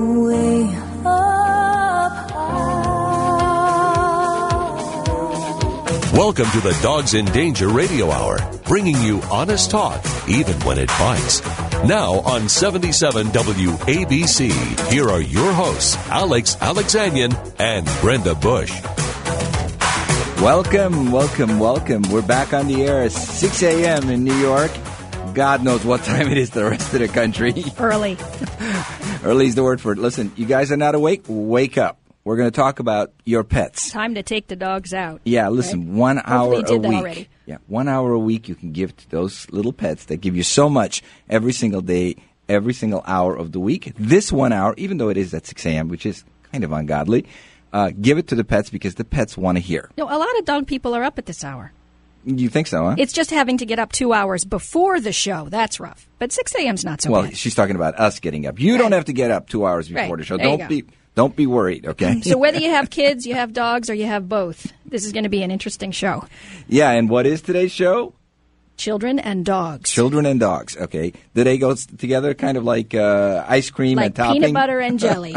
way up high. Welcome to the Dogs in Danger Radio Hour, bringing you honest talk, even when it bites. Now on 77 WABC, here are your hosts, Alex Alexanian and Brenda Bush. Welcome, welcome, welcome. We're back on the air at 6 a.m. in New York. God knows what time it is the rest of the country. Early. Early least the word for it. Listen, you guys are not awake? Wake up. We're going to talk about your pets. Time to take the dogs out. Yeah, listen, Right? one hour Hopefully a week. already. Yeah, one hour a week you can give to those little pets that give you so much every single day, every single hour of the week. This one hour, even though it is at 6 a.m., which is kind of ungodly, uh, give it to the pets because the pets want to hear. No, a lot of dog people are up at this hour. You think so, huh? It's just having to get up two hours before the show. That's rough. But 6 a.m.'s not so well, bad. Well, she's talking about us getting up. You don't have to get up two hours before Right. the show. There Don't be don't be worried, okay? So whether you have kids, you have dogs, or you have both, this is going to be an interesting show. yeah, and what is today's show? Children and dogs. Children and dogs. Okay, do they go together, kind of like uh, ice cream like and topping? peanut butter and jelly.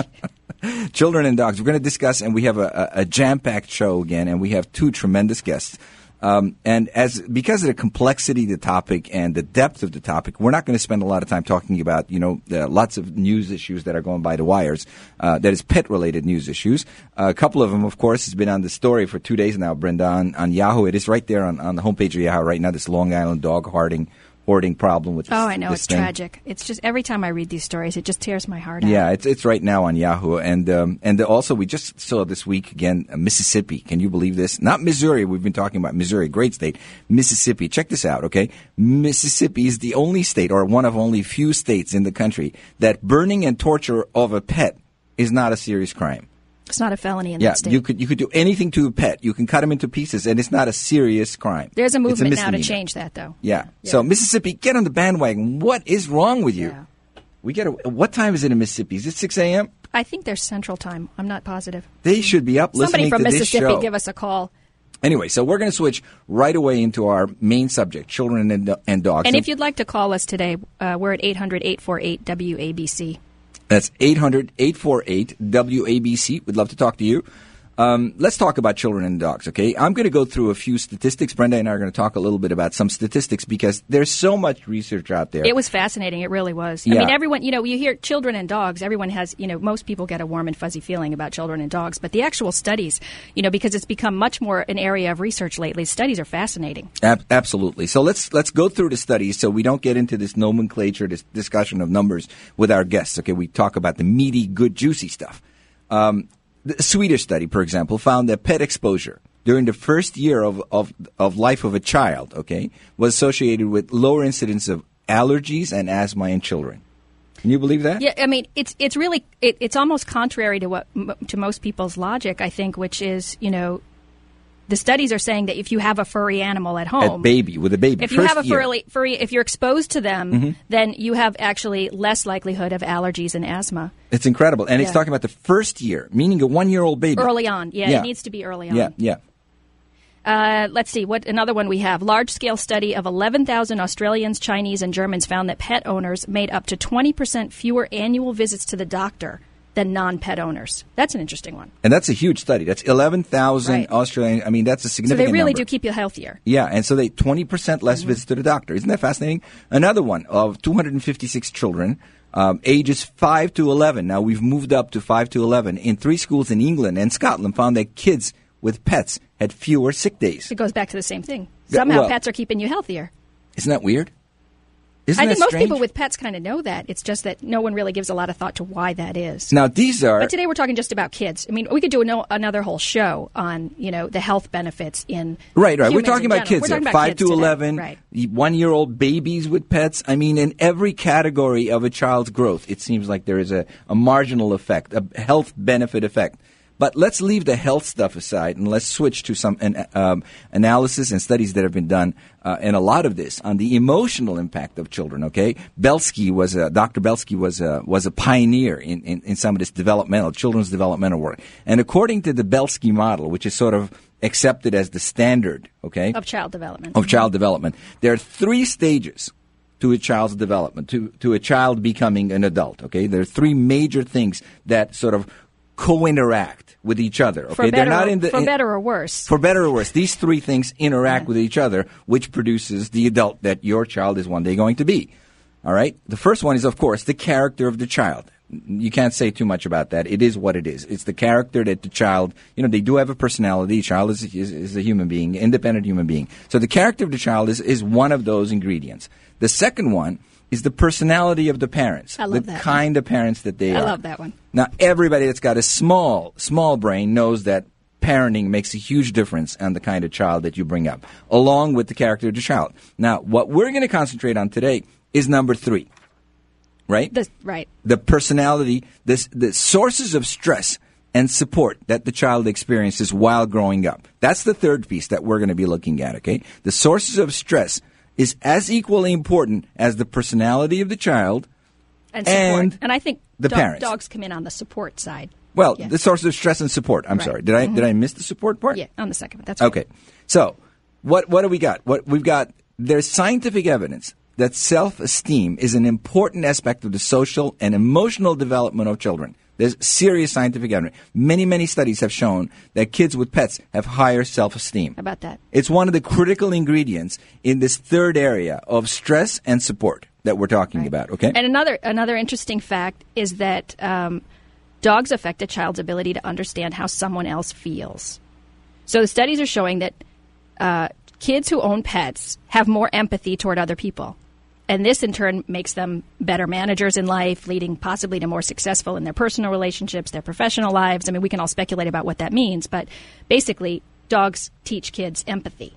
Children and dogs. We're going to discuss, and we have a, a jam-packed show again, and we have two tremendous guests. Um, and as because of the complexity of the topic and the depth of the topic, we're not going to spend a lot of time talking about you know lots of news issues that are going by the wires. Uh, that is pet-related news issues. Uh, a couple of them, of course, has been on the story for two days now. Brenda on, on Yahoo. It is right there on, on the homepage of Yahoo right now. This Long Island dog hoarding hoarding problem with this, oh, I know. It's thing. tragic. It's just every time I read these stories, it just tears my heart out. Yeah, it's it's right now on Yahoo, and um, and also we just saw this week again uh, Mississippi. Can you believe this? Not Missouri. We've been talking about Missouri, great state. Mississippi. Check this out, okay? Mississippi is the only state, or one of only few states in the country, that burning and torture of a pet is not a serious crime. It's not a felony in Yeah, that state. you could you could do anything to a pet. You can cut them into pieces, and it's not a serious crime. There's a movement now to change that, though. Yeah. So Mississippi, get on the bandwagon. What is wrong with you? Yeah. We got to. What time is it in Mississippi? Is it six a.m.? I think there's Central Time. I'm not positive. They should be up Somebody listening from Mississippi, give us a call. Anyway, so we're going to switch right away into our main subject: children and, and dogs. And if you'd like to call us today, uh, we're at 800 848 WABC. That's 800-848-WABC. We'd love to talk to you. Um, let's talk about children and dogs, okay? I'm going to go through a few statistics. Brenda and I are going to talk a little bit about some statistics because there's so much research out there. It was fascinating. It really was. I mean, everyone, you know, you hear children and dogs, everyone has, you know, most people get a warm and fuzzy feeling about children and dogs. But the actual studies, you know, because it's become much more an area of research lately, studies are fascinating. Ab- absolutely. So let's let's go through the studies so we don't get into this nomenclature, this discussion of numbers with our guests. Okay, we talk about the meaty, good, juicy stuff. Um, the Swedish study, for example, found that pet exposure during the first year of, of, of life of a child, okay, was associated with lower incidence of allergies and asthma in children. Can you believe that? Yeah, I mean, it's it's really it, it's almost contrary to what to most people's logic, I think, which is, you know, the studies are saying that if you have a furry animal at At home, baby, with a baby. if you have a. Mm-hmm. furry, furry, if you're exposed to them, then you have actually less likelihood of allergies and asthma It's incredible. And it's talking about the first year, meaning a one year old baby. early on. Yeah, Yeah. it needs to be early on. Yeah, yeah. Uh, let's see what another one we have. Large scale study of 11,000 Australians, Chinese, and Germans found that pet owners made up to 20% fewer annual visits to the doctor than non pet owners. That's an interesting one. And that's a huge study. That's 11,000 Right. Australian. I mean, that's a So significant they really number. do keep you healthier. Yeah, and so they 20% less Mm-hmm. visits to the doctor. Isn't that fascinating? Another one of 256 children, um, ages 5 to 11. Now we've moved up to 5 to 11 in three schools in England and Scotland found that kids with pets had fewer sick days. It goes back to the same thing. Somehow well- pets are keeping you healthier. Isn't that weird? Isn't I think most strange? people with pets kind of know that. It's just that no one really gives a lot of thought to why that is. Now these are But today we're talking just about kids. I mean, we could do ano- another whole show on you know the health benefits in Right, right. We're talking about general. kids We're talking about five kids to today. eleven, Right. one-year-old babies with pets. I mean, in every category of a child's growth, it seems like there is a, a marginal effect, a health benefit effect. But let's leave the health stuff aside and let's switch to some an, um, analysis and studies that have been done, uh, and a lot of this on the emotional impact of children. Okay, Belsky was a, Dr. Belsky was a, was a pioneer in, in, in some of this developmental children's developmental work. And according to the Belsky model, which is sort of accepted as the standard, okay, of child development. of child development. There are three stages to a child's development, to, to a child becoming an adult. Okay, there are three major things that sort of co-interact with each other. Okay, For better, they're not or, in the for in- better or worse. for better or worse, these three things interact with each other, which produces the adult that your child is one day going to be. All right. The first one is, of course, the character of the child. You can't say too much about that. It is what it is. It's the character that the child, you know, they do have a personality. The child is, is, is a human being, independent human being. So the character of the child is, is one of those ingredients. The second one is the personality of the parents. I love the that kind of parents that they I are. I love that one. Now, everybody that's got a small, small brain knows that parenting makes a huge difference on the kind of child that you bring up, along with the character of the child. Now, what we're going to concentrate on today is number three, right? The, right. the personality, this, the sources of stress and support that the child experiences while growing up. That's the third piece that we're going to be looking at, okay? The sources of stress is as equally important as the personality of the child And support. And I think the dog- parents. dogs come in on the support side. Well, Yeah. the sources of stress and support. I'm Right. sorry. Did I did mm-hmm. I miss the support part? Yeah, on the second one. That's right. Okay. So, what what do we got? What we've got there's scientific evidence that self-esteem is an important aspect of the social and emotional development of children. There's serious scientific evidence. Many, many studies have shown that kids with pets have higher self-esteem. How about that? It's one of the critical ingredients in this third area of stress and support that we're talking about, okay? And another another interesting fact is that um, dogs affect a child's ability to understand how someone else feels. So the studies are showing that uh, kids who own pets have more empathy toward other people. And this in turn makes them better managers in life, leading possibly to more successful in their personal relationships, their professional lives. I mean, we can all speculate about what that means, but basically, dogs teach kids empathy.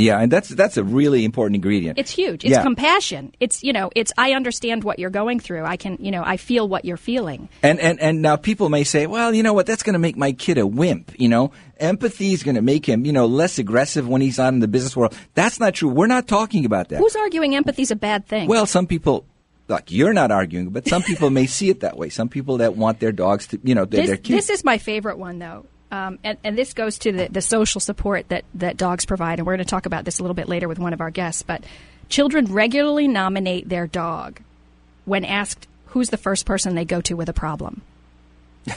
Yeah, and that's that's a really important ingredient. It's huge. It's Yeah. compassion. It's you know, it's I understand what you're going through. I can you know, I feel what you're feeling. And, and and now people may say, well, you know what? That's going to make my kid a wimp. You know, empathy is going to make him, you know, less aggressive when he's out in the business world. That's not true. We're not talking about that. Who's arguing empathy's a bad thing? well, some people, like you're not arguing, but some people may see it that way. Some people that want their dogs to, you know, their, this, their kids. this is my favorite one though. Um, and, and this goes to the, the social support that, that dogs provide, and we're going to talk about this a little bit later with one of our guests. But children regularly nominate their dog when asked who's the first person they go to with a problem.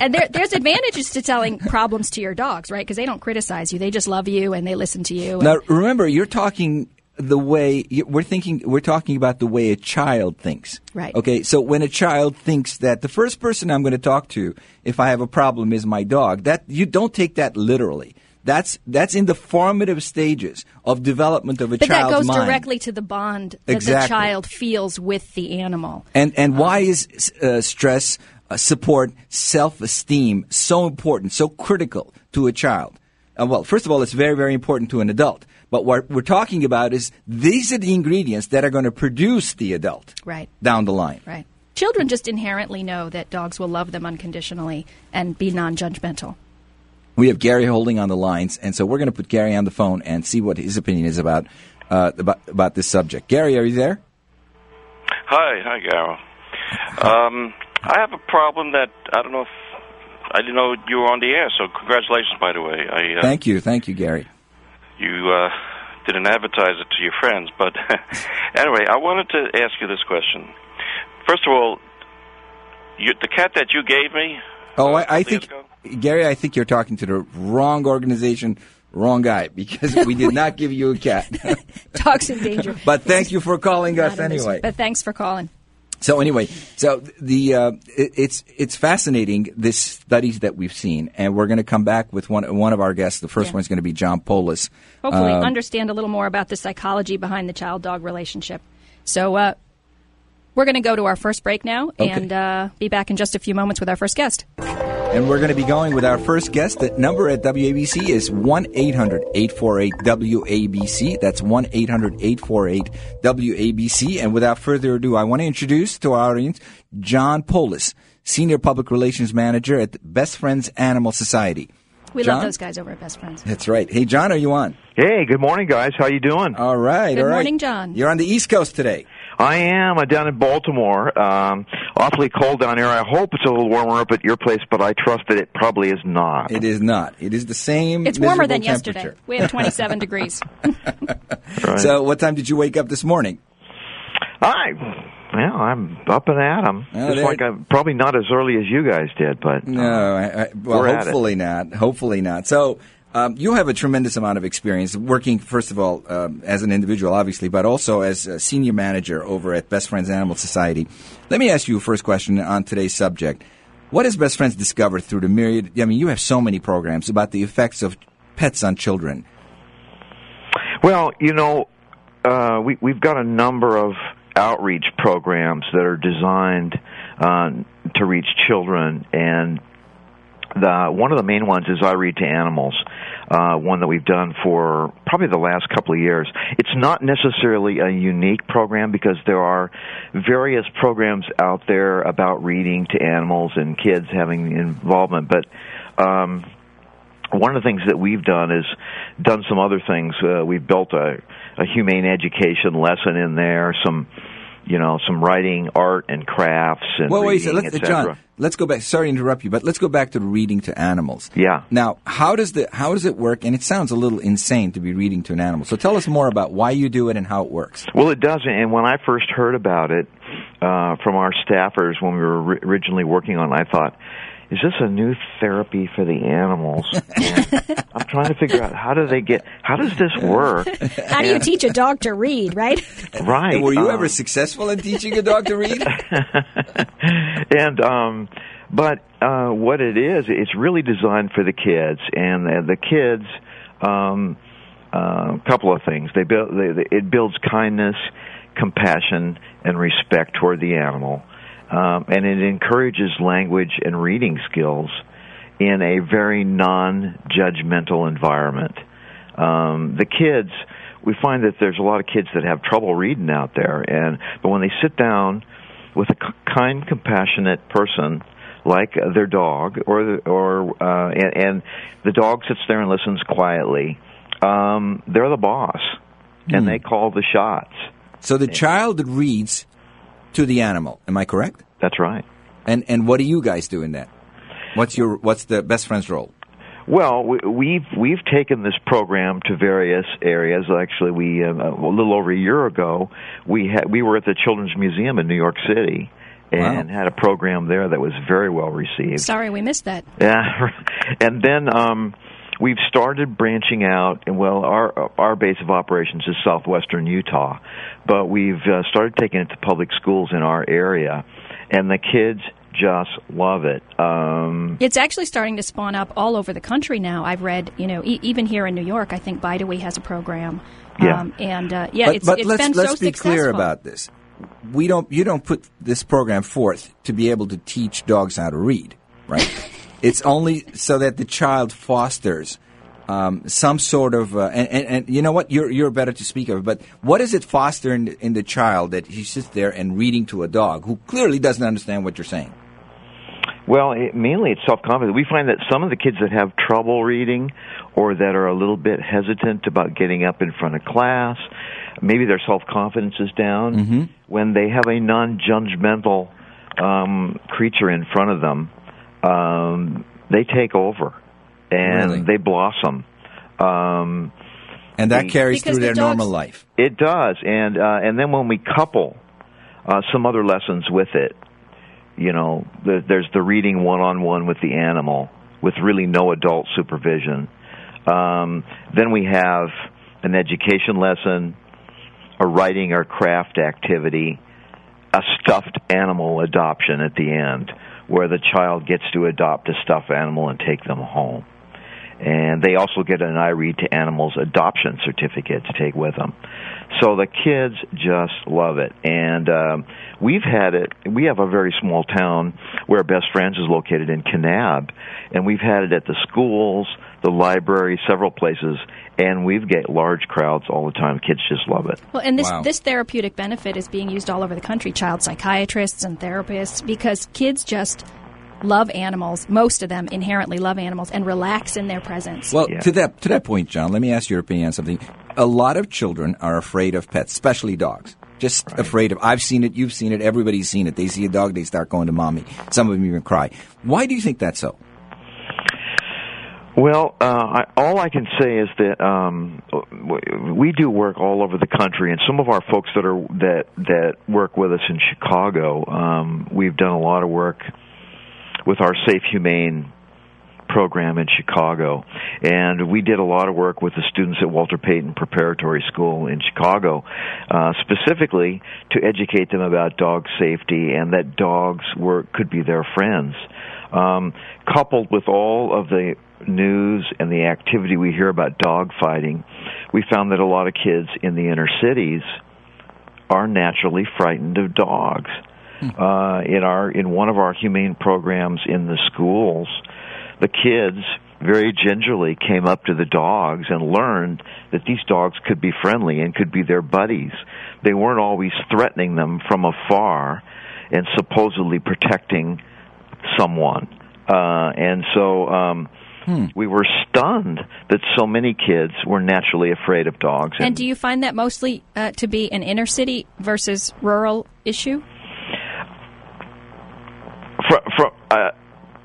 and there, there's advantages to telling problems to your dogs, right? Because they don't criticize you; they just love you and they listen to you. and- Now, remember, you're talking the way we're thinking. We're talking about the way a child thinks. Right. Okay. So when a child thinks that the first person I'm going to talk to if I have a problem is my dog, that you don't take that literally. That's that's in the formative stages of development of a But that goes mind. directly to the bond that Exactly. the child feels with the animal. And and why is uh, stress, uh, support, self esteem so important, so critical to a child? Uh, well, first of all, it's very very important to an adult. But what we're talking about is these are the ingredients that are going to produce the adult Right. down the line. Right. Children just inherently know that dogs will love them unconditionally and be non judgmental. We have Gary holding on the lines, and so we're going to put Gary on the phone and see what his opinion is about uh, about about this subject. Gary, are you there? Hi, hi, Garo. Um, I have a problem that I don't know if I didn't know you were on the air. So congratulations, by the way. I uh, Thank you, thank you, Gary. You uh, didn't advertise it to your friends, but anyway, I wanted to ask you this question. First of all, you, the cat that you gave me. Oh, uh, a I, I couple think ago? Gary, I think you're talking to the wrong organization, wrong guy, because we did not give you a cat. Dogs in danger. but thank you for calling us Not in anyway. But thanks for calling. So anyway, so the uh, it, it's it's fascinating this studies that we've seen, and we're going to come back with one one of our guests. The first Yeah. one's going to be John Polis. Hopefully, Um, understand a little more about the psychology behind the child dog relationship. So, uh, we're going to go to our first break now Okay. and uh, be back in just a few moments with our first guest. And we're going to be going with our first guest. The number at WABC is 1 800 848 WABC. That's 1 800 848 WABC. And without further ado, I want to introduce to our audience John Polis, Senior Public Relations Manager at Best Friends Animal Society. We John? love those guys over at Best Friends. That's right. Hey, John, are you on? Hey, good morning, guys. How you doing? All right. Good all right. morning, John. You're on the East Coast today. I am. I'm down in Baltimore. Um, awfully cold down here. I hope it's a little warmer up at your place, but I trust that it probably is not. It is not. It is the same. It's warmer than yesterday. We have 27 degrees. Right. So, what time did you wake up this morning? I, well, I'm up and at 'em. Well, Just like I'm probably not as early as you guys did, but No, uh, I, I, well, we're at it. hopefully not. Hopefully not. So. Um, you have a tremendous amount of experience working, first of all, um, as an individual, obviously, but also as a senior manager over at Best Friends Animal Society. Let me ask you a first question on today's subject. What has Best Friends discovered through the myriad? I mean, you have so many programs about the effects of pets on children. Well, you know, uh, we, we've got a number of outreach programs that are designed uh, to reach children, and the one of the main ones is I Read to Animals, uh, one that we've done for probably the last couple of years. It's not necessarily a unique program because there are various programs out there about reading to animals and kids having involvement, but um, one of the things that we've done is done some other things. Uh, we've built a, a humane education lesson in there, some you know, some writing, art, and crafts, and Well, wait, so reading, let's, John, let's go back. Sorry to interrupt you, but let's go back to reading to animals. Yeah. Now, how does the how does it work? And it sounds a little insane to be reading to an animal. So tell us more about why you do it and how it works. Well, it doesn't. And when I first heard about it uh, from our staffers when we were ri- originally working on it, I thought, is this a new therapy for the animals? And I'm trying to figure out how do they get, how does this work? How do you teach a dog to read, right? Right. Were you um, ever successful in teaching a dog to read? and um but uh what it is it's really designed for the kids and the, the kids um uh, a couple of things they build they, they, it builds kindness compassion and respect toward the animal um and it encourages language and reading skills in a very non-judgmental environment um the kids we find that there's a lot of kids that have trouble reading out there and but when they sit down with a kind, compassionate person like their dog, or the, or uh, and, and the dog sits there and listens quietly. Um, they're the boss, and they call the shots. so the child reads to the animal. Am I correct? That's right. And and what do you guys do in that? What's your what's the best friend's role? Well, we, we've we've taken this program to various areas. Actually, we uh, a little over a year ago, we had we were at the Children's Museum in New York City, and Wow. had a program there that was very well received. Sorry, we missed that. Yeah, and then um, we've started branching out. And well, our our base of operations is southwestern Utah, but we've uh, started taking it to public schools in our area, and the kids just love it. Um, It's actually starting to spawn up all over the country now. I've read, you know, e- even here in New York, I think Bide-A-Wee has a program. Yeah. Um, and uh, yeah, but it's, but it's let's been let's so be successful. clear about this. We don't you don't put this program forth to be able to teach dogs how to read, right? it's only so that the child fosters um, some sort of uh, and, and, and you know what you're you're better to speak of. But what does it foster in, in the child that he sits there and reading to a dog who clearly doesn't understand what you're saying? Well, it, mainly it's self confidence. We find that some of the kids that have trouble reading or that are a little bit hesitant about getting up in front of class, maybe their self confidence is down, Mm-hmm. when they have a non judgmental um, creature in front of them, um, they take over and Really? they blossom. Um, And that The- carries Because through the their normal life. it does, and uh, and then when we couple uh, some other lessons with it, you know, the, there's the reading one on one with the animal with really no adult supervision. Um, then we have an education lesson, a writing or craft activity, a stuffed animal adoption at the end, where the child gets to adopt a stuffed animal and take them home and they also get an I Read to Animals adoption certificate to take with them. So the kids just love it, and um, we've had it. We have a very small town where Best Friends is located in Kanab, and we've had it at the schools, the library, several places, and we've get large crowds all the time. Kids just love it. Well, and this Wow. this therapeutic benefit is being used all over the country. Child psychiatrists and therapists, because kids just love animals. Most of them inherently love animals and relax in their presence. Well, Yeah. to that to that point, John, let me ask your opinion on something. A lot of children are afraid of pets, especially dogs. Just afraid of. I've seen it. You've seen it. Everybody's seen it. They see a dog, they start going to mommy. Some of them even cry. Why do you think that's so? Well, uh, I, all I can say is that um, we do work all over the country, and some of our folks that are that that work with us in Chicago, um, we've done a lot of work with our Safe Humane program in Chicago, and we did a lot of work with the students at Walter Payton Preparatory School in Chicago, uh, specifically to educate them about dog safety and that dogs were could be their friends. Um, coupled with all of the news and the activity we hear about dog fighting, we found that a lot of kids in the inner cities are naturally frightened of dogs. Uh, in our in one of our humane programs in the schools, the kids very gingerly came up to the dogs and learned that these dogs could be friendly and could be their buddies. They weren't always threatening them from afar and supposedly protecting someone. Uh, and so um, we were stunned that so many kids were naturally afraid of dogs. And do you find that mostly uh, to be an inner city versus rural issue? From, from uh,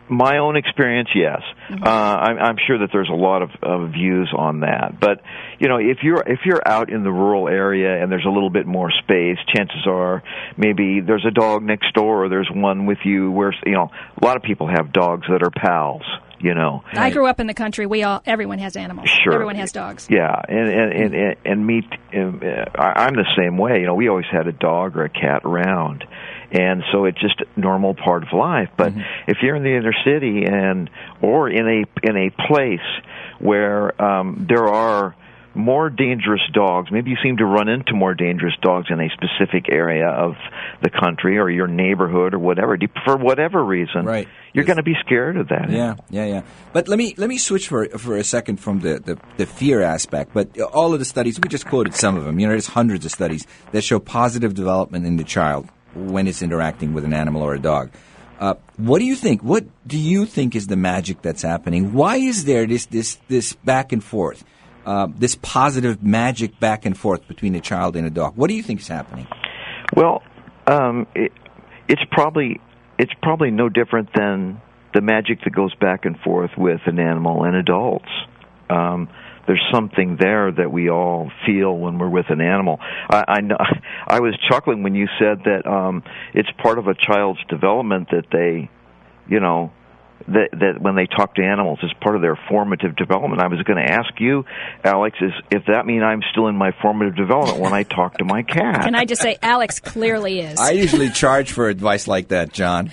my own experience, yes. Uh, I'm, I'm sure that there's a lot of, of views on that. But you know, if you're if you're out in the rural area and there's a little bit more space, chances are maybe there's a dog next door or there's one with you. Where you know, a lot of people have dogs that are pals. You know, I grew up in the country. We all, everyone has animals. Sure. Everyone has dogs. Yeah, and and and and, me, um, I'm the same way. You know, we always had a dog or a cat around, and so it's just a normal part of life. But if you're in the inner city and or in a in a place where um, there are more dangerous dogs, maybe you seem to run into more dangerous dogs in a specific area of the country or your neighborhood or whatever, for whatever reason, Right. you're going to be scared of that. Yeah, yeah, yeah. But let me let me switch for for a second from the, the, the fear aspect. But all of the studies we just quoted some of them. You know, there's hundreds of studies that show positive development in the child when it's interacting with an animal or a dog. Uh, what do you think? What do you think is the magic that's happening? Why is there this this this back and forth, uh, this positive magic back and forth between a child and a dog? What do you think is happening? Well, um, it, it's probably it's probably no different than the magic that goes back and forth with an animal and adults. Um, there's something there that we all feel when we're with an animal. I, I, know, I was chuckling when you said that um, it's part of a child's development that they, you know, that that when they talk to animals is part of their formative development. I was going to ask you, Alex, is if that mean I'm still in my formative development when I talk to my cat? Can I just say, Alex clearly is. I usually charge for advice like that, John.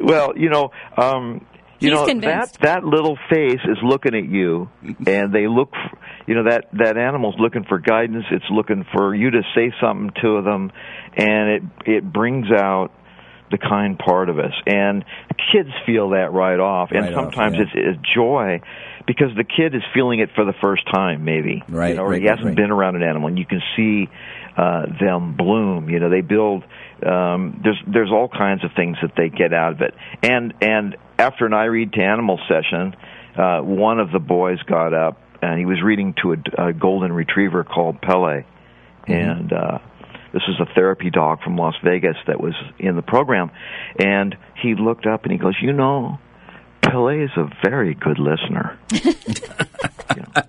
well, you know, um, you He's know convinced. that that little face is looking at you, and they look, f you know, that that animal's looking for guidance. It's looking for you to say something to them, and it it brings out the kind part of us, and kids feel that right off, and Right off, sometimes yeah. it's, it's joy. Because the kid is feeling it for the first time, maybe, Right, you know, or right, he hasn't right. been around an animal, and you can see uh, them bloom. You know, they build. Um, there's there's all kinds of things that they get out of it. And and after an I read to animal session, uh, one of the boys got up and he was reading to a, a golden retriever called Pele, and uh, this is a therapy dog from Las Vegas that was in the program, and he looked up and he goes, you know. Pele is a very good listener.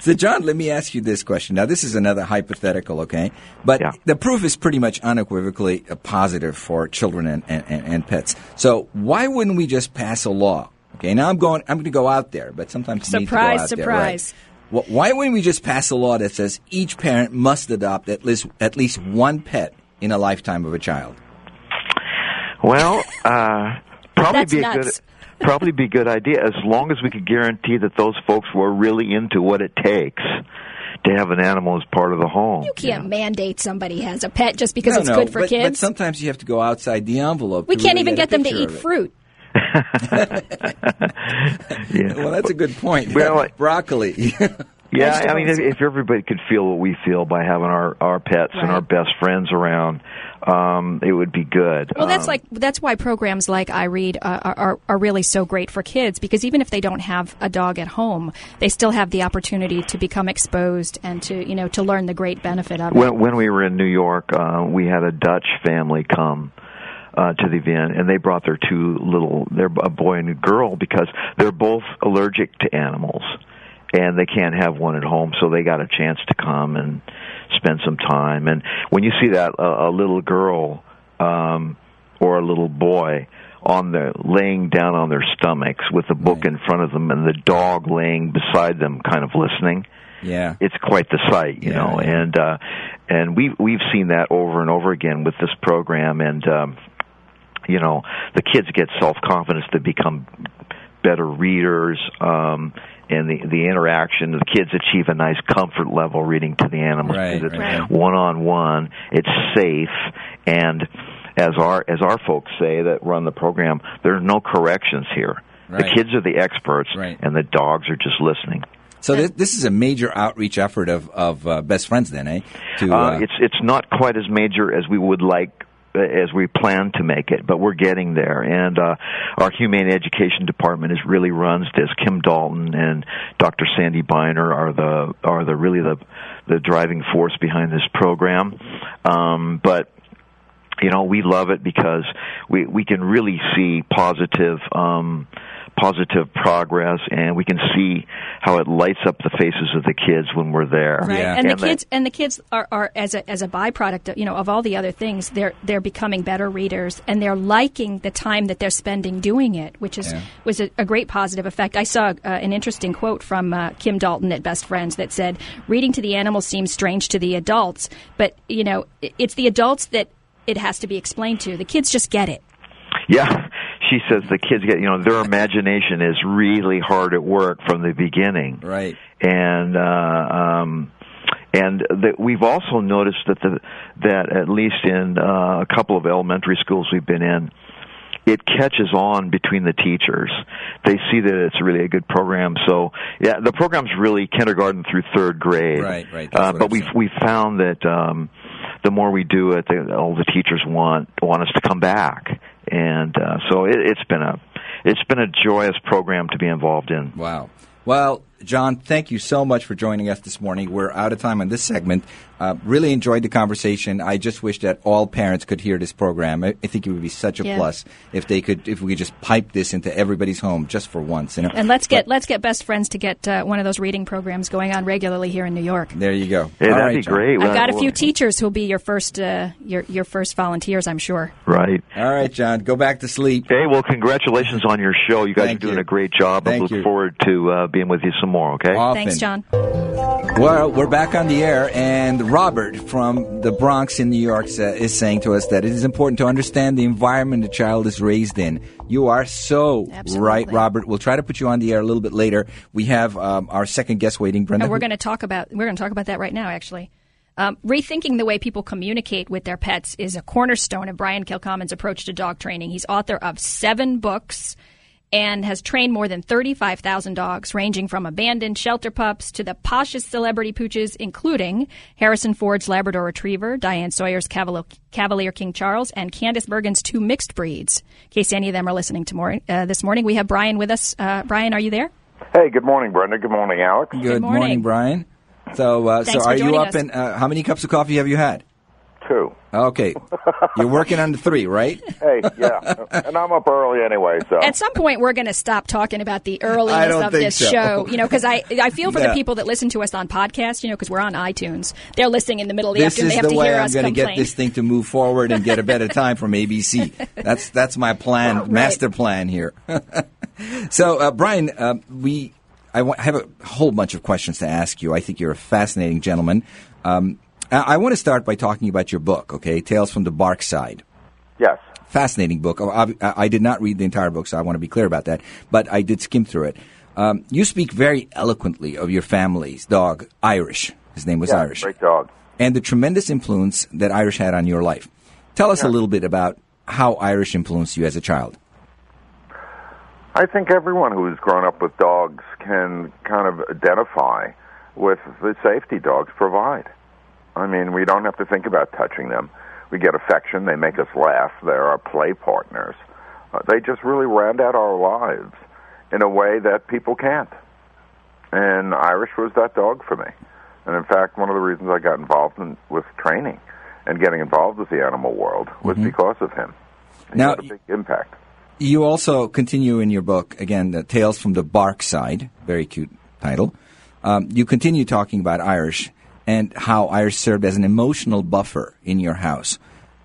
So, John, let me ask you this question. Now, this is another hypothetical, okay? But Yeah. the proof is pretty much unequivocally positive for children and, and, and, and pets. So, why wouldn't we just pass a law? Okay, now I'm going. I'm going to go out there, but sometimes you need to go Surprise, there, surprise. right? Wh- Why wouldn't we just pass a law that says each parent must adopt at least at least one pet in a lifetime of a child? Well, uh, probably That's be a nuts. good probably be a good idea as long as we could guarantee that those folks were really into what it takes to have an animal as part of the home. you can't mandate somebody has a pet just because No, it's no, good for but, kids. But sometimes you have to go outside the envelope. we can't really even get, get them to eat of it. fruit. Yeah. Well, that's a good point. Well, I- broccoli. Yeah, I mean, if, if everybody could feel what we feel by having our our pets and our best friends around, um, it would be good. Well, that's Um, like that's why programs like I Read uh, are, are are really so great for kids because even if they don't have a dog at home, they still have the opportunity to become exposed and to you know to learn the great benefit of it. when when we were in New York, uh, we had a Dutch family come uh, to the event, and they brought their two little, their a boy and a girl, because they're both allergic to animals, and they can't have one at home, so they got a chance to come and spend some time. And when you see that uh, a little girl um, or a little boy on the laying down on their stomachs with a book Right. in front of them and the dog laying beside them, kind of listening Yeah. it's quite the sight, you Yeah, know. yeah. And uh, and we've we've seen that over and over again with this program, and um, you know, the kids get self confidence to become better readers. Um, and the the interaction, the kids achieve a nice comfort level reading to the animals. Right, because it's right. one on one. It's safe, and as our as our folks say that run the program, there's no corrections here. Right. The kids are the experts, and the dogs are just listening. So this, this is a major outreach effort of of uh, best friends, then, eh? To Uh, it's it's not quite as major as we would like uh, as we plan to make it, but we're getting there. And uh, our humane education department is really runs this. Kim Dalton and Dr. Sandy Biner are the are the really the the driving force behind this program. Um, but you know we love it because we we can really see positive um positive progress and we can see how it lights up the faces of the kids when we're there Right, Yeah. and the And they- kids and the kids are, are as a as a byproduct, of, you know, of all the other things. They're they're becoming better readers, and they're liking the time that they're spending doing it, which is Yeah. was a, a great positive effect. I saw uh, an interesting quote from uh, Kim Dalton at Best Friends that said, "Reading to the animals seems strange to the adults, but you know, i- it's the adults that it has to be explained to. The kids just get it." Yeah, she says the kids get, you know, their imagination is really hard at work from the beginning. right. And, uh, um, and that we've also noticed that the, that at least in uh, a couple of elementary schools we've been in, it catches on between the teachers. They see that it's really a good program. So yeah, the program's really kindergarten through third grade. Right, right. Uh, but we've we've found that um, the more we do it, the, all the teachers want want us to come back, and uh, so it, it's been a it's been a joyous program to be involved in. Wow. Well, John, thank you so much for joining us this morning. We're out of time on this segment. Uh, really enjoyed the conversation. I just wish that all parents could hear this program. I, I think it would be such a Yeah. plus if they could, if we could just pipe this into everybody's home just for once. You know. And let's get let's get best friends to get uh, one of those reading programs going on regularly here in New York. There you go. Yeah, All that'd right, be John. great. I've got a few teachers who'll be your first uh, your your first volunteers, I'm sure. Right. All right, John. Go back to sleep. Hey, well, congratulations on your show. You guys Thank are doing you. a great job. Thank I Thank look you. forward to uh, being with you some more. Okay. Often. Thanks, John. Well, we're back on the air, and Robert from the Bronx in New York sa- is saying to us that it is important to understand the environment a child is raised in. You are so Absolutely. right, Robert. We'll try to put you on the air a little bit later. We have um, our second guest waiting, Brenda. And we're going to talk about we're going to talk about that right now. Actually, um, rethinking the way people communicate with their pets is a cornerstone of Brian Kilcommon's approach to dog training. He's author of seven books and has trained more than 35,000 dogs, ranging from abandoned shelter pups to the poshest celebrity pooches, including Harrison Ford's Labrador Retriever, Diane Sawyer's Cavalier, Cavalier King Charles, and Candice Bergen's two mixed breeds. In case any of them are listening to more, uh, this morning, we have Brian with us. Uh, Brian, are you there? Hey, good morning, Brenda. Good morning, Alex. Good morning. Brian. So, uh, so are you up us. in? Uh, how many cups of coffee have you had? Two. Okay, you're working on the three, right? Hey, yeah, and I'm up early anyway, so At some point, we're going to stop talking about the I earliness of this so. show, you know, because I I feel for Yeah. the people that listen to us on podcast, you know, because we're on iTunes. They're listening in the middle of the This afternoon. They have the to way hear I'm us going to complain. get this thing to move forward and get a better time from ABC. That's that's my plan, master plan here. so, uh, Brian, uh, we I have a whole bunch of questions to ask you. I think you're a fascinating gentleman. Um, I, I want to start by talking about your book, okay, Tales from the Bark Side. yes. Fascinating book. Oh, I, did not read the entire book, so I want to be clear about that. But I did skim through it. Um, you speak very eloquently of your family's dog, Irish. His name was Yeah, Irish great dog. and the tremendous influence that Irish had on your life. Tell us a little bit about how Irish influenced you as a child. I think everyone who's grown up with dogs can kind of identify with the safety dogs provide. I mean, we don't have to think about touching them. We get affection. They make us laugh. They're our play partners. Uh, they just really round out our lives in a way that people can't. And Irish was that dog for me. And in fact, one of the reasons I got involved in, with training and getting involved with the animal world was because of him. He Now- had a big impact. You also continue in your book, again, the Tales from the Bark Side, very cute title. Um, you continue talking about Irish and how Irish served as an emotional buffer in your house,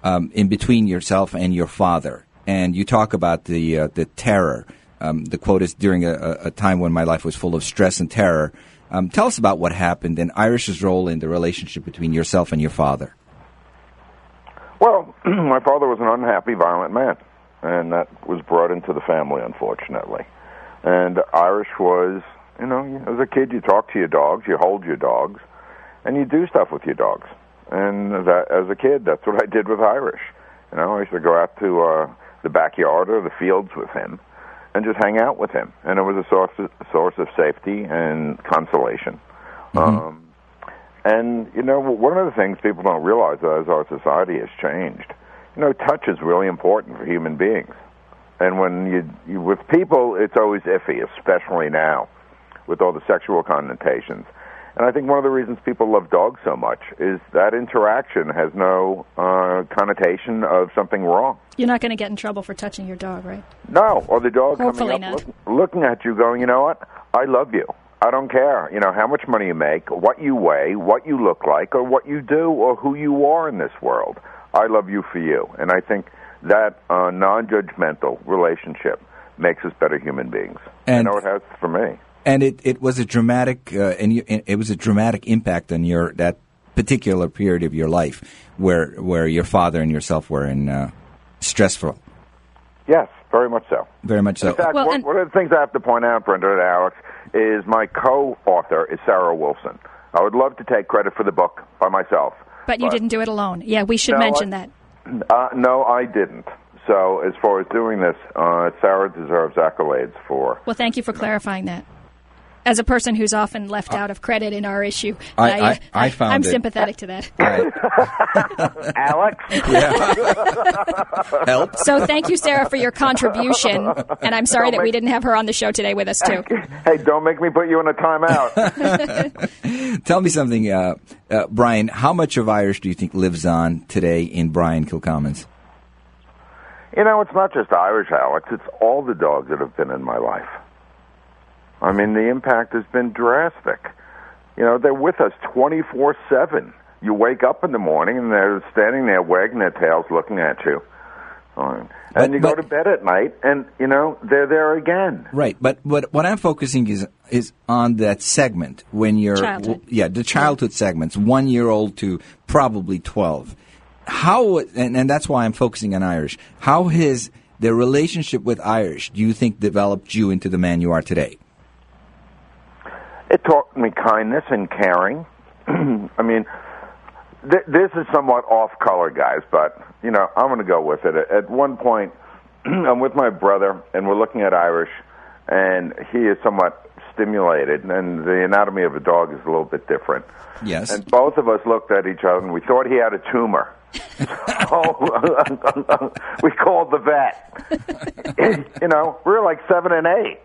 um, in between yourself and your father. And you talk about the, uh, the terror. Um, the quote is during a, a- time when my life was full of stress and terror. Um, tell us about what happened and Irish's role in the relationship between yourself and your father. Well, my father was an unhappy, violent man, and that was brought into the family, unfortunately. And Irish was, you know, as a kid, you talk to your dogs, you hold your dogs, and you do stuff with your dogs. And that, as a kid, that's what I did with Irish. You know, I used to go out to uh, the backyard or the fields with him, and just hang out with him. And it was a source of, source of safety and consolation. Um, and you know, one of the things people don't realize as our society has changed, you know, touch is really important for human beings. And when you, you with people, it's always iffy, especially now, with all the sexual connotations. And I think one of the reasons people love dogs so much is that interaction has no uh, connotation of something wrong. You're not going to get in trouble for touching your dog, right? No, or the dog Hopefully coming up look, looking at you, going, you know what? I love you. I don't care, you know, how much money you make, what you weigh, what you look like, or what you do, or who you are in this world. I love you for you, and I think that uh, non-judgmental relationship makes us better human beings. And- I know it has for me. And it, it was a dramatic uh, and you, it was a dramatic impact on your that particular period of your life where where your father and yourself were in uh, stressful Yes, very much so. very much so In fact, Well, one, and- one of the things I have to point out, Brenda and Alex, is my co-author is Sarah Wilson. I would love to take credit for the book by myself. But you didn't do it alone. Yeah, we should No, mention I- that. Uh, no, I didn't. So as far as doing this, uh, Sarah deserves accolades for. Well, thank you for clarifying that. As a person who's often left out of credit in our issue, I- I- I found I'm it- sympathetic to that. Right. Alex, help So thank you, Sarah, for your contribution. And I'm sorry that we didn't have her on the show today with us, too. hey, don't make me put you in a timeout. tell me something uh, uh, Brian how much of Irish do you think lives on today in Brian Kilcommons you know, it's not just Irish, Alex. It's all the dogs that have been in my life. I mean, the impact has been drastic. You know, they're with us 24 7. You wake up in the morning and they're standing there wagging their tails looking at you. Uh, But- And you go but- to bed at night and, you know, they're there again. Right, but but what I'm focusing is is on that segment when you're Childhood. yeah the childhood segments one year old to probably twelve. How and, and that's why I'm focusing on Irish. How has the relationship with Irish do you think developed you into the man you are today? It taught me kindness and caring. I mean, th- this is somewhat off color, guys, but you know, I'm going to go with it. At one point, I'm with my brother, and we're looking at Irish, and he is somewhat stimulated, and the anatomy of a dog is a little bit different. Yes. And both of us looked at each other, and we thought he had a tumor. so we called the vet. you know, we were like seven and eight.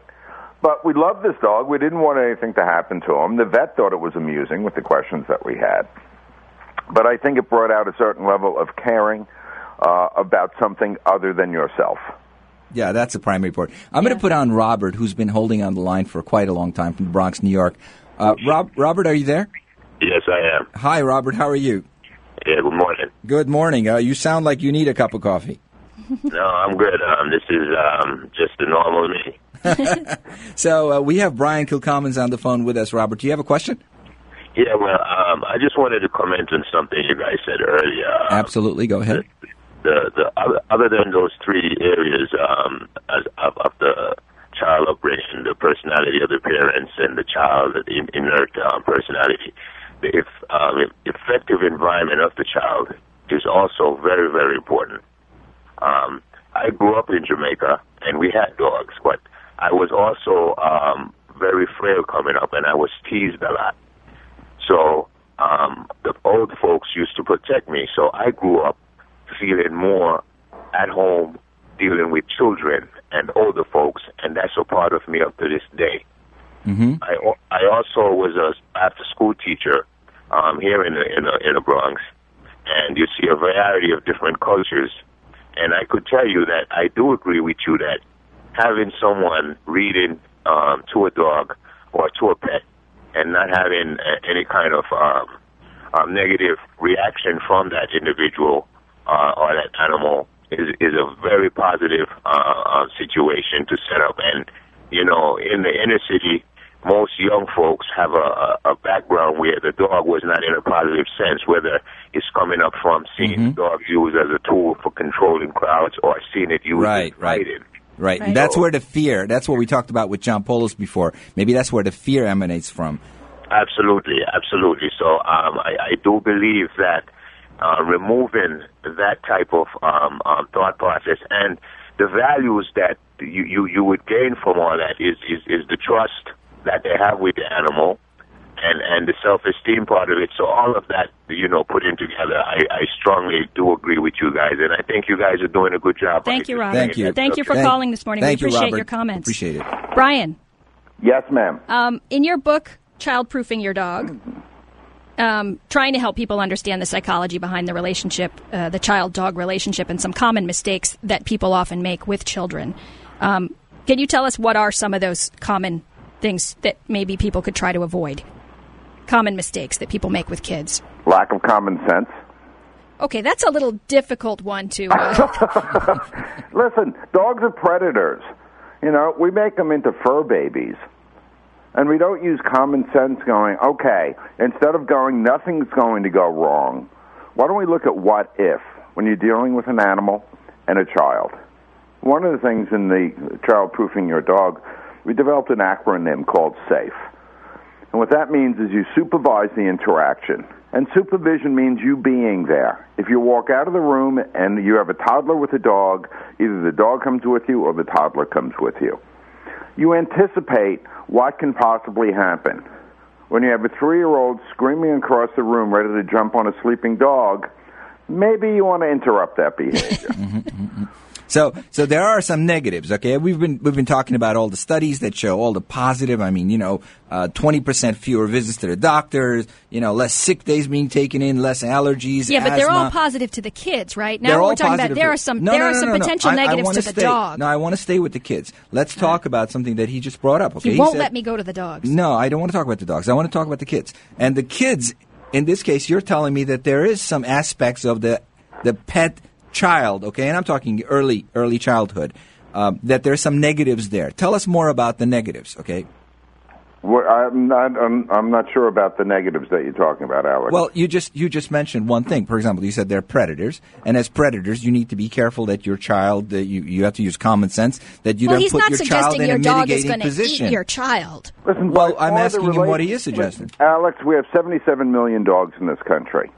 But we loved this dog. We didn't want anything to happen to him. The vet thought it was amusing with the questions that we had. But I think it brought out a certain level of caring uh, about something other than yourself. Yeah, that's the primary part. I'm going to put on Robert, who's been holding on the line for quite a long time from the Bronx, New York. Uh, Rob, Robert, are you there? Yes, I am. Hi, Robert. How are you? Yeah, good morning. Good morning. Uh, you sound like you need a cup of coffee. No, I'm good. Um, this is um, just the normal me. So uh, we have Brian Kilcommons on the phone with us. Robert, do you have a question? Yeah, well, um, I just wanted to comment on something you guys said earlier. Absolutely. Go ahead. The the other, other than those three areas um, as, of, of the child upbringing, the personality of the parents, and the child, the in- inert um, personality, the if, um, effective environment of the child is also very very important. Um, I grew up in Jamaica, and we had dogs, but I was also um, very frail coming up, and I was teased a lot. So um, the old folks used to protect me. So I grew up feeling more at home dealing with children and older folks, and that's a part of me up to this day. Mm-hmm. I I also was a after school teacher um, here in the in the in the Bronx, and you see a variety of different cultures, and I could tell you that I do agree with you that having someone reading um, to a dog or to a pet and not having any kind of um, um, negative reaction from that individual uh, or that animal is is a very positive uh, uh, situation to set up. And you know, in the inner city, most young folks have a, a, background where the dog was not in a positive sense, whether it's coming up from seeing Mm-hmm. the dog used as a tool for controlling crowds or seeing it used Right, as right. Fighting. Right. And that's where the fear, that's what we talked about with John Polos before. Maybe that's where the fear emanates from. Absolutely, absolutely. So um, I, I do believe that uh, removing that type of um, um, thought process and the values that you, you, you would gain from all that is, is, is the trust that they have with the animal and, and the self-esteem part of it. So all of that, you know, put in together, I, I strongly do agree with you guys. And I think you guys are doing a good job. Thank you, Robert. Thank you. Thank you for Thank- calling this morning. Thank we appreciate you, Robert. your comments. Appreciate it. Brian, Yes, ma'am. um, in your book, Childproofing Your Dog, um, trying to help people understand the psychology behind the relationship, uh, the child dog relationship, and some common mistakes that people often make with children. Um, can you tell us what are some of those common things that maybe people could try to avoid? Common mistakes that people make with kids. Lack of common sense. Okay, that's a little difficult one to. Uh, Listen, dogs are predators. You know, we make them into fur babies. And we don't use common sense going, okay, instead of going, nothing's going to go wrong, why don't we look at what if when you're dealing with an animal and a child? One of the things in the child proofing your dog, we developed an acronym called SAFE. And what that means is you supervise the interaction. And supervision means you being there. If you walk out of the room and you have a toddler with a dog, either the dog comes with you or the toddler comes with you. You anticipate what can possibly happen. When you have a three year old screaming across the room ready to jump on a sleeping dog, maybe you want to interrupt that behavior. Mm-hmm, mm-hmm, mm-hmm. So, so there are some negatives. Okay, we've been we've been talking about all the studies that show all the positive. I mean, you know, uh, twenty percent fewer visits to the doctors. You know, less sick days being taken in, less allergies. yeah, but they're all positive to the kids, right? Now we're talking about there are some No, there no, are some no, no. potential I- I negatives wanna to the stay- dog. No, I want to stay with the kids. Let's talk about something that he just brought up. Okay, he won't said- let me go to the dogs. No, I don't want to talk about the dogs. I want to talk about the kids. And the kids, in this case, you're telling me that there is some aspects of the the pet child, okay, and I'm talking early early childhood, um, that there's some negatives there. Tell us more about the negatives, okay? Well, I'm not. I'm, I'm not sure about the negatives that you're talking about, Alex. Well, you just you just mentioned one thing. For example, you said they're predators, and as predators, you need to be careful that your child that you you have to use common sense that you well, don't put your child in your a dog is mitigating position. eat your child. Listen, well, I'm asking the him what he is suggesting. Alex, we have 77 million dogs in this country.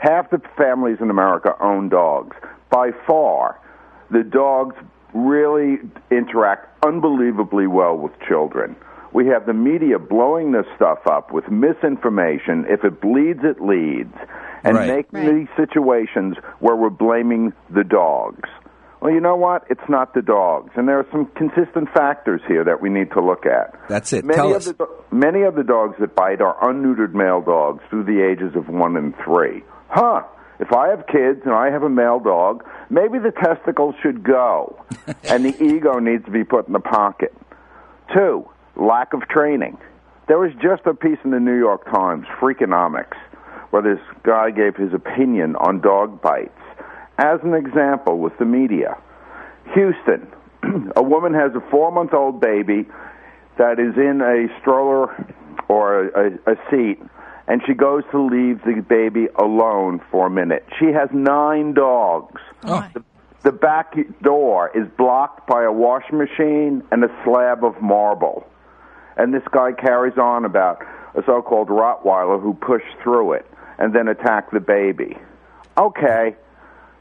Half the families in America own dogs. By far, the dogs really interact unbelievably well with children. We have the media blowing this stuff up with misinformation. If it bleeds, it leads. And Right. making Right. these situations where we're blaming the dogs. Well, you know what? It's not the dogs. And there are some consistent factors here that we need to look at. That's it. Many Tell of us. The, many of the dogs that bite are unneutered male dogs through the ages of one and three. Huh. If I have kids and I have a male dog, maybe the testicles should go and the ego needs to be put in the pocket. Two, lack of training. There was just a piece in the New York Times, Freakonomics, where this guy gave his opinion on dog bites. As an example, with the media, Houston, a woman has a four month old baby that is in a stroller or a, a, a seat, and she goes to leave the baby alone for a minute. She has nine dogs. Oh. The, the back door is blocked by a washing machine and a slab of marble. And this guy carries on about a so called Rottweiler who pushed through it and then attacked the baby. Okay.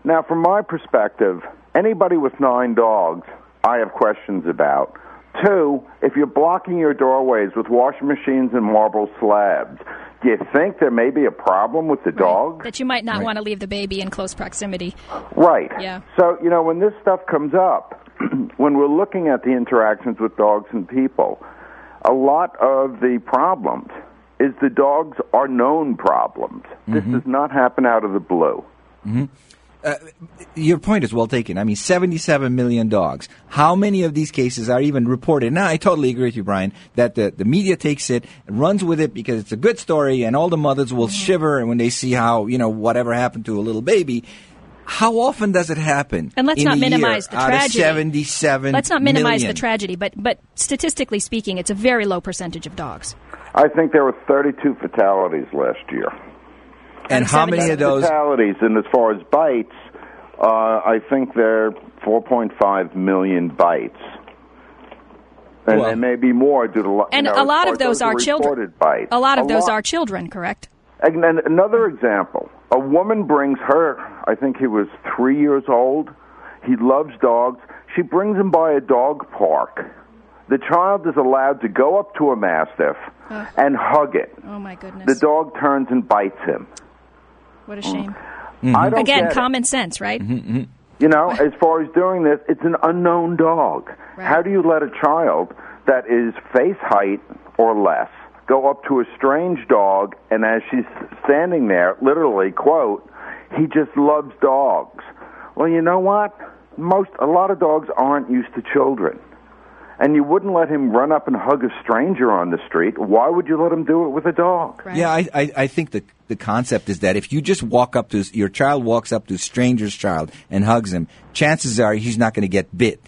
Now, from my perspective, anybody with nine dogs, I have questions about. Two, if you're blocking your doorways with washing machines and marble slabs, do you think there may be a problem with the dog? That you might not Right. want to leave the baby in close proximity. Right. Yeah. So, you know, when this stuff comes up, when we're looking at the interactions with dogs and people, a lot of the problems is the dogs are known problems. This mm-hmm. does not happen out of the blue. Mm-hmm. Uh, your point is well taken. I mean, 77 million dogs. How many of these cases are even reported? Now, I totally agree with you, Brian, that the, the media takes it, and runs with it because it's a good story, and all the mothers will shiver when they see how, you know, whatever happened to a little baby. How often does it happen? And let's in not a minimize the out tragedy. Of 77 Let's not minimize million? the tragedy, but but statistically speaking, it's a very low percentage of dogs. I think there were 32 fatalities last year. And how many of those? fatalities? And as far as bites, uh, I think they're 4.5 million bites. And Well- there may be more due to And you know, a lot of far as those are children. Bites. A lot of those lot. are children, correct? And then another example: a woman brings her. I think he was three years old. He loves dogs. She brings him by a dog park. The child is allowed to go up to a mastiff and hug it. Oh my goodness! The dog turns and bites him. What a shame. Mm-hmm. I don't Again, get it. common sense, right? Mm-hmm, mm-hmm. You know, as far as doing this, it's an unknown dog. Right. How do you let a child that is face height or less go up to a strange dog and as she's standing there, literally, quote, he just loves dogs. Well, you know what? Most a lot of dogs aren't used to children. And you wouldn't let him run up and hug a stranger on the street. Why would you let him do it with a dog? Right. Yeah, I, I, I think the the concept is that if you just walk up to your child walks up to a stranger's child and hugs him, chances are he's not going to get bit.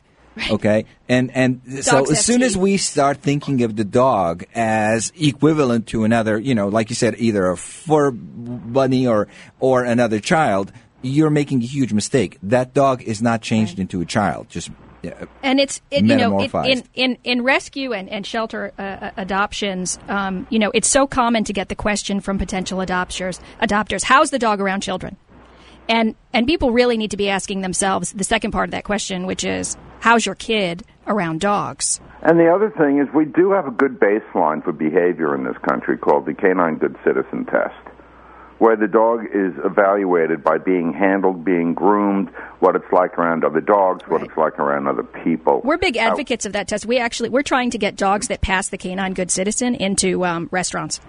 Okay, and and so as have soon as we start thinking of the dog as equivalent to another, you know, like you said, either a fur bunny or or another child, you're making a huge mistake. That dog is not changed into a child. Just yeah, and it's it, you know it, in in in rescue and and shelter uh, uh, adoptions um, you know it's so common to get the question from potential adopters adopters how's the dog around children? And and people really need to be asking themselves the second part of that question which is how's your kid around dogs? And the other thing is, we do have a good baseline for behavior in this country called the Canine Good Citizen Test, where the dog is evaluated by being handled, being groomed, what it's like around other dogs, what Right. it's like around other people. we're big How- advocates of that test we actually we're trying to get dogs that pass the canine good citizen into um, restaurants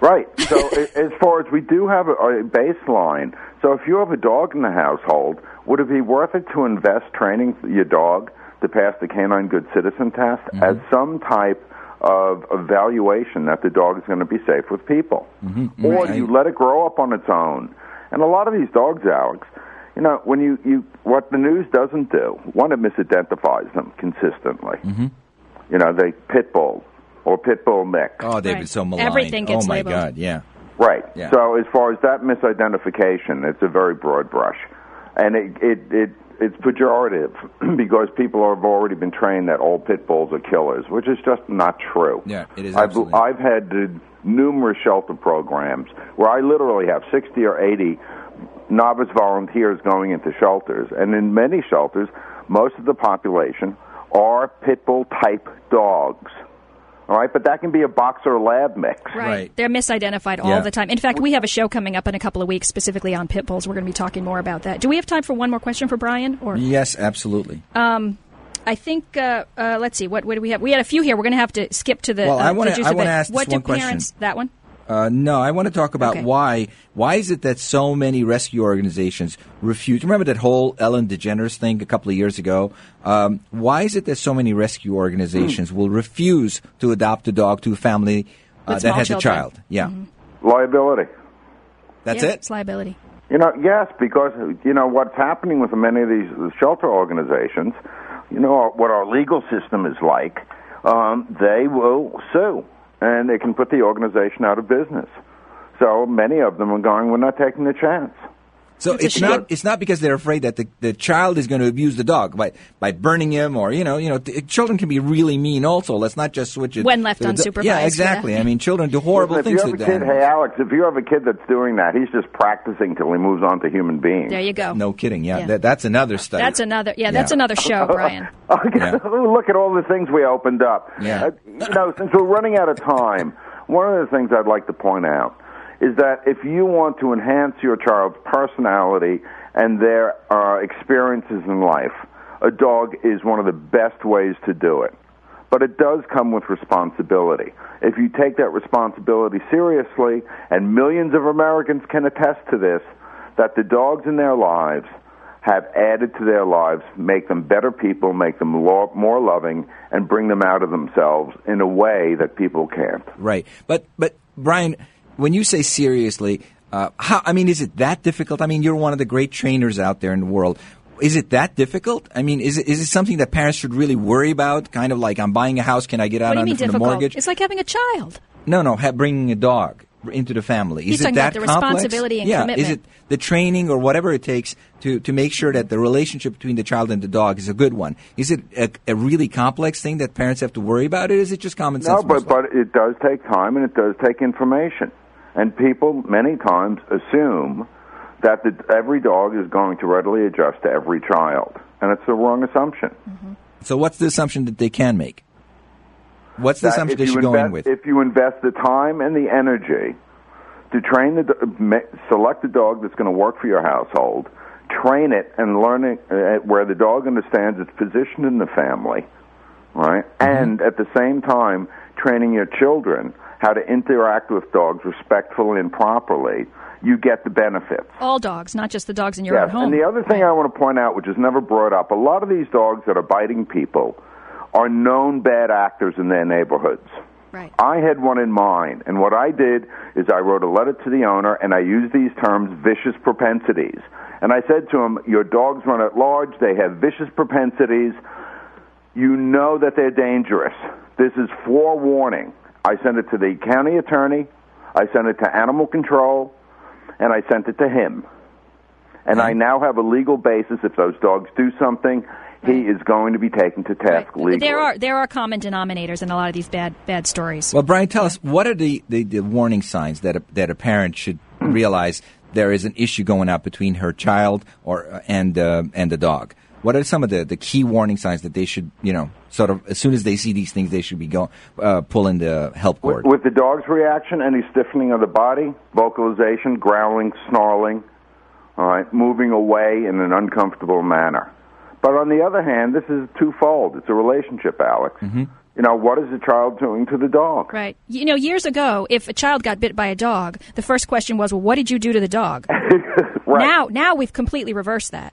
Right. So as far as we do have a, a baseline, so if you have a dog in the household, would it be worth it to invest training your dog to pass the Canine Good Citizen Test as some type of evaluation that the dog is going to be safe with people, mm-hmm. or do you let it grow up on its own? And a lot of these dogs, Alex, you know, when you, you what the news doesn't do, one, it misidentifies them consistently. Mm-hmm. You know, they pit bull or pit bull mix. oh, they've Right. been so maligned. Everything gets oh my labeled. God, yeah. Right. Yeah. So as far as that misidentification, it's a very broad brush, and it it, it it's pejorative because people have already been trained that all pit bulls are killers, which is just not true. Yeah, it is I've. I've had numerous shelter programs where I literally have sixty or eighty novice volunteers going into shelters, and in many shelters, most of the population are pit bull type dogs. All right, but that can be a boxer lab mix. Right. They're misidentified all Yeah. the time. In fact, we have a show coming up in a couple of weeks specifically on pit bulls. We're going to be talking more about that. Do we have time for one more question for Brian? Or Yes, absolutely. I think uh, uh, let's see what what do we have? We had a few here. We're going to have to skip to the. Well, uh, I wanna- I wanna ask this what do one question. parents that one? Uh, no, I want to talk about Okay. why. Why is it that so many rescue organizations refuse? Remember that whole Ellen DeGeneres thing a couple of years ago? Um, why is it that so many rescue organizations will refuse to adopt a dog to a family uh, that has children. Mm-hmm. a child? Yeah, Liability. that's Yeah, it. It's liability. You know, yes, because you know what's happening with many of these shelter organizations. You know what our legal system is like. Um, they will sue, and they can put the organization out of business. So many of them are going. We're not taking the chance. So It's it's not it's not because they're afraid that the, the child is going to abuse the dog by by burning him or you know you know th- children can be really mean also. Let's not just switch it When left to the unsupervised, Yeah, yeah. exactly. I mean, children do horrible Listen, things if to you the have a kid, hey Alex, if you have a kid that's doing that, he's just practicing till he moves on to human beings. There you go. No kidding. Yeah, Yeah. That, that's another study. That's another. Yeah, that's Yeah. another show, Brian. Okay, Yeah. Look at all the things we opened up. Yeah. Uh, you know, since we're running out of time, one of the things I'd like to point out is that if you want to enhance your child's personality and their uh, experiences in life, a dog is one of the best ways to do it. But it does come with responsibility. If you take that responsibility seriously, and millions of Americans can attest to this, that the dogs in their lives have added to their lives, make them better people, make them more loving, and bring them out of themselves in a way that people can't. Right. But but Brian, when you say seriously, uh, how? I mean, is it that difficult? I mean, you're one of the great trainers out there in the world. Is it that difficult? I mean, is it is it something that parents should really worry about? Kind of like I'm buying a house, can I get out what on mean the mortgage? It's like having a child. No, no, ha- bringing a dog into the family. He's is it that about the complex? responsibility and yeah. commitment. Is it the training or whatever it takes to, to make sure that the relationship between the child and the dog is a good one? Is it a, a really complex thing that parents have to worry about? Or is it just common sense? No, but most but it does take time and it does take information, and people many times assume that the, every dog is going to readily adjust to every child, and it's the wrong assumption. so what's the assumption that they can make? What's the that assumption they you should go in invest, with? If you invest the time and the energy to train the select a dog that's going to work for your household, train it and learn it uh, where the dog understands its position in the family, right? Mm-hmm. And at the same time, training your children how to interact with dogs respectfully and properly, you get the benefits. All dogs, not just the dogs in your Yes, own home. and the other thing I want to point out, which is never brought up, a lot of these dogs that are biting people are known bad actors in their neighborhoods. Right. I had one in mine, and what I did is I wrote a letter to the owner, and I used these terms, vicious propensities. And I said to him, Your dogs run at large, they have vicious propensities. You know that they're dangerous. This is forewarning. I sent it to the county attorney, I sent it to animal control, and I sent it to him. And I now have a legal basis. If those dogs do something, he is going to be taken to task legally. There are there are common denominators in a lot of these bad bad stories. Well, Brian, tell us what are the, the, the warning signs that a, that a parent should realize there is an issue going out between her child or uh, and uh, and the dog. What are some of the, the key warning signs that they should, you know, sort of as soon as they see these things, they should be going uh, pulling the help With, cord? with the dog's reaction, any stiffening of the body, vocalization, growling, snarling, all right, moving away in an uncomfortable manner. But on the other hand, this is twofold. It's a relationship, Alex. Mm-hmm. You know, what is the child doing to the dog? Right. You know, years ago, if a child got bit by a dog, the first question was, "Well, what did you do to the dog?" right. Now, now we've completely reversed that.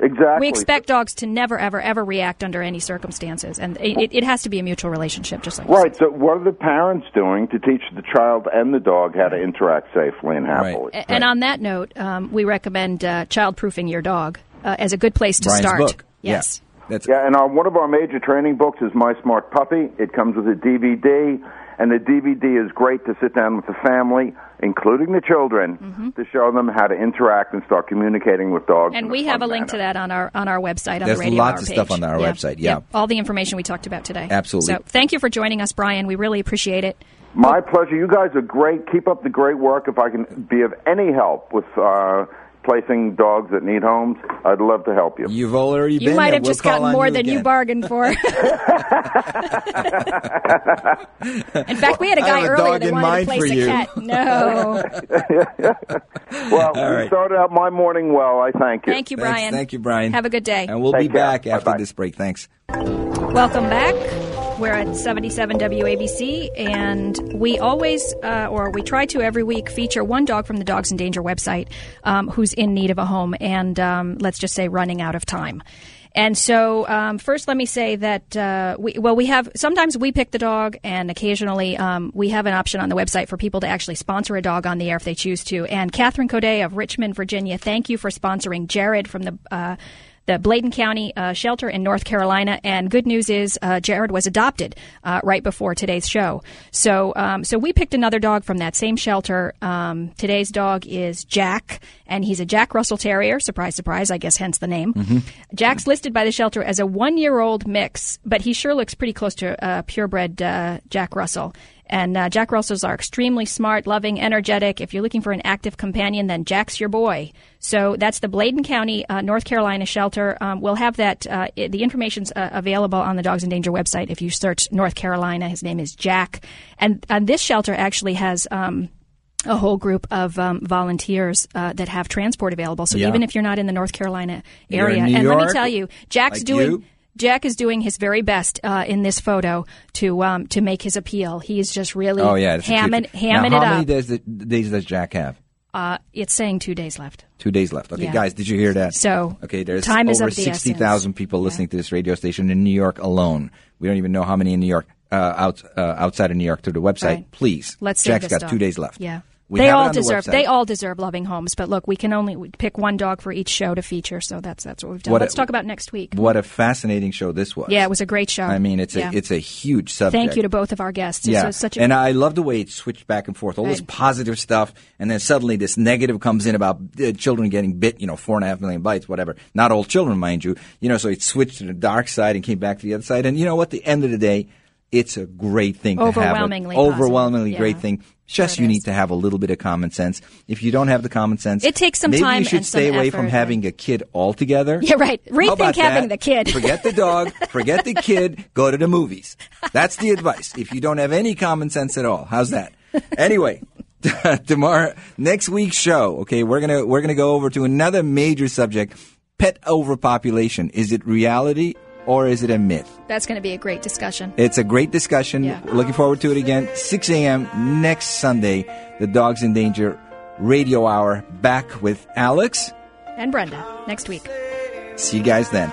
Exactly. We expect dogs to never, ever, ever react under any circumstances, and it, it has to be a mutual relationship, just like Right. So, what are the parents doing to teach the child and the dog how to interact safely and happily? A- And on that note, um, we recommend uh, child-proofing your dog uh, as a good place to Brian's start. book. Yes. Yeah. That's Yeah, and our, one of our major training books is My Smart Puppy. It comes with a DVD, and the DVD is great to sit down with the family, including the children, to show them how to interact and start communicating with dogs. Mm-hmm. And we fun have a link to that on our on our website on There's the radio lots Hour of stuff on our website, yeah. all the information we talked about today. Absolutely. So thank you for joining us, Brian. We really appreciate it. My pleasure. You guys are great. Keep up the great work. If I can be of any help with uh, placing dogs that need homes, I'd love to help you. You've already You been might there. have We'll just gotten more you than you bargained for. in fact, we had a guy have a earlier dog that wanted mind to place for a you. cat. No. Well, All we started out my morning well. I thank you. Thank you, Thanks. Brian. Thank you, Brian. Have a good day. And we'll Take be care. back after Bye-bye. this break. Thanks. Welcome back. We're at 77 WABC, and we always, uh, or we try to every week, feature one dog from the Dogs in Danger website um, who's in need of a home and, um, let's just say, running out of time. And so, um, first, let me say that uh, we well, we have sometimes we pick the dog, and occasionally um, we have an option on the website for people to actually sponsor a dog on the air if they choose to. And Catherine Coday of Richmond, Virginia, thank you for sponsoring Jared from the. Uh, the Bladen County uh, shelter in North Carolina. And good news is uh, Jared was adopted uh, right before today's show. So, um, so we picked another dog from that same shelter. Um, today's dog is Jack, and he's a Jack Russell Terrier. Surprise, surprise! I guess hence the name. Jack's listed by the shelter as a one-year-old mix, but he sure looks pretty close to uh, purebred uh, Jack Russell. And uh, Jack Russells are extremely smart, loving, energetic. If you're looking for an active companion, then Jack's your boy. So that's the Bladen County, uh, North Carolina shelter. Um, we'll have that. Uh, i- the information's uh, available on the Dogs in Danger website. If you search North Carolina, his name is Jack. And uh, this shelter actually has. Um, a whole group of um, volunteers uh, that have transport available. So Yeah. even if you're not in the North Carolina area, and let me tell you, Jack's like doing. you. Jack is doing his very best uh, in this photo to um, to make his appeal. He's just really Oh yeah, cute- hamming, Now, hamming how it many up. days, days does Jack have? Uh, it's saying two days left. Two days left. Okay, Yeah. guys, did you hear that? So, okay, there's time is over the sixty thousand people listening to this radio station in New York alone. We don't even know how many in New York, uh, out, uh, outside of New York through the website. Right. Please, Let's Jack's got dog. two days left. Yeah. We they all on the deserve. They all deserve loving homes, but look, we can only pick one dog for each show to feature. So that's that's what we've done. What Let's talk about next week. What a fascinating show this was. Yeah, it was a great show. I mean, it's Yeah. a it's a huge subject. Thank you to both of our guests. Yeah, a- such a and I love the way it switched back and forth. All this positive stuff, and then suddenly this negative comes in about uh, children getting bit. You know, four and a half million bites, whatever. Not all children, mind you. You know, so it switched to the dark side and came back to the other side. And you know what? The end of the day, it's a great thing to have. Overwhelmingly positive. overwhelmingly Yeah. great thing. Just Sure you need to have a little bit of common sense. If you don't have the common sense, It takes some maybe time you should stay away from having a kid altogether. Yeah, right. Rethink having that? the kid. Forget the dog. Forget the kid. Go to the movies. That's the advice. If you don't have any common sense at all, how's that? Anyway, tomorrow, next week's show. Okay, we're gonna we're gonna go over to another major subject: pet overpopulation. Is it reality or is it a myth? That's going to be a great discussion. It's a great discussion. Yeah. Looking forward to it again. 6 a.m. next Sunday. The Dogs in Danger Radio Hour. Back with Alex. And Brenda next week. See you guys then.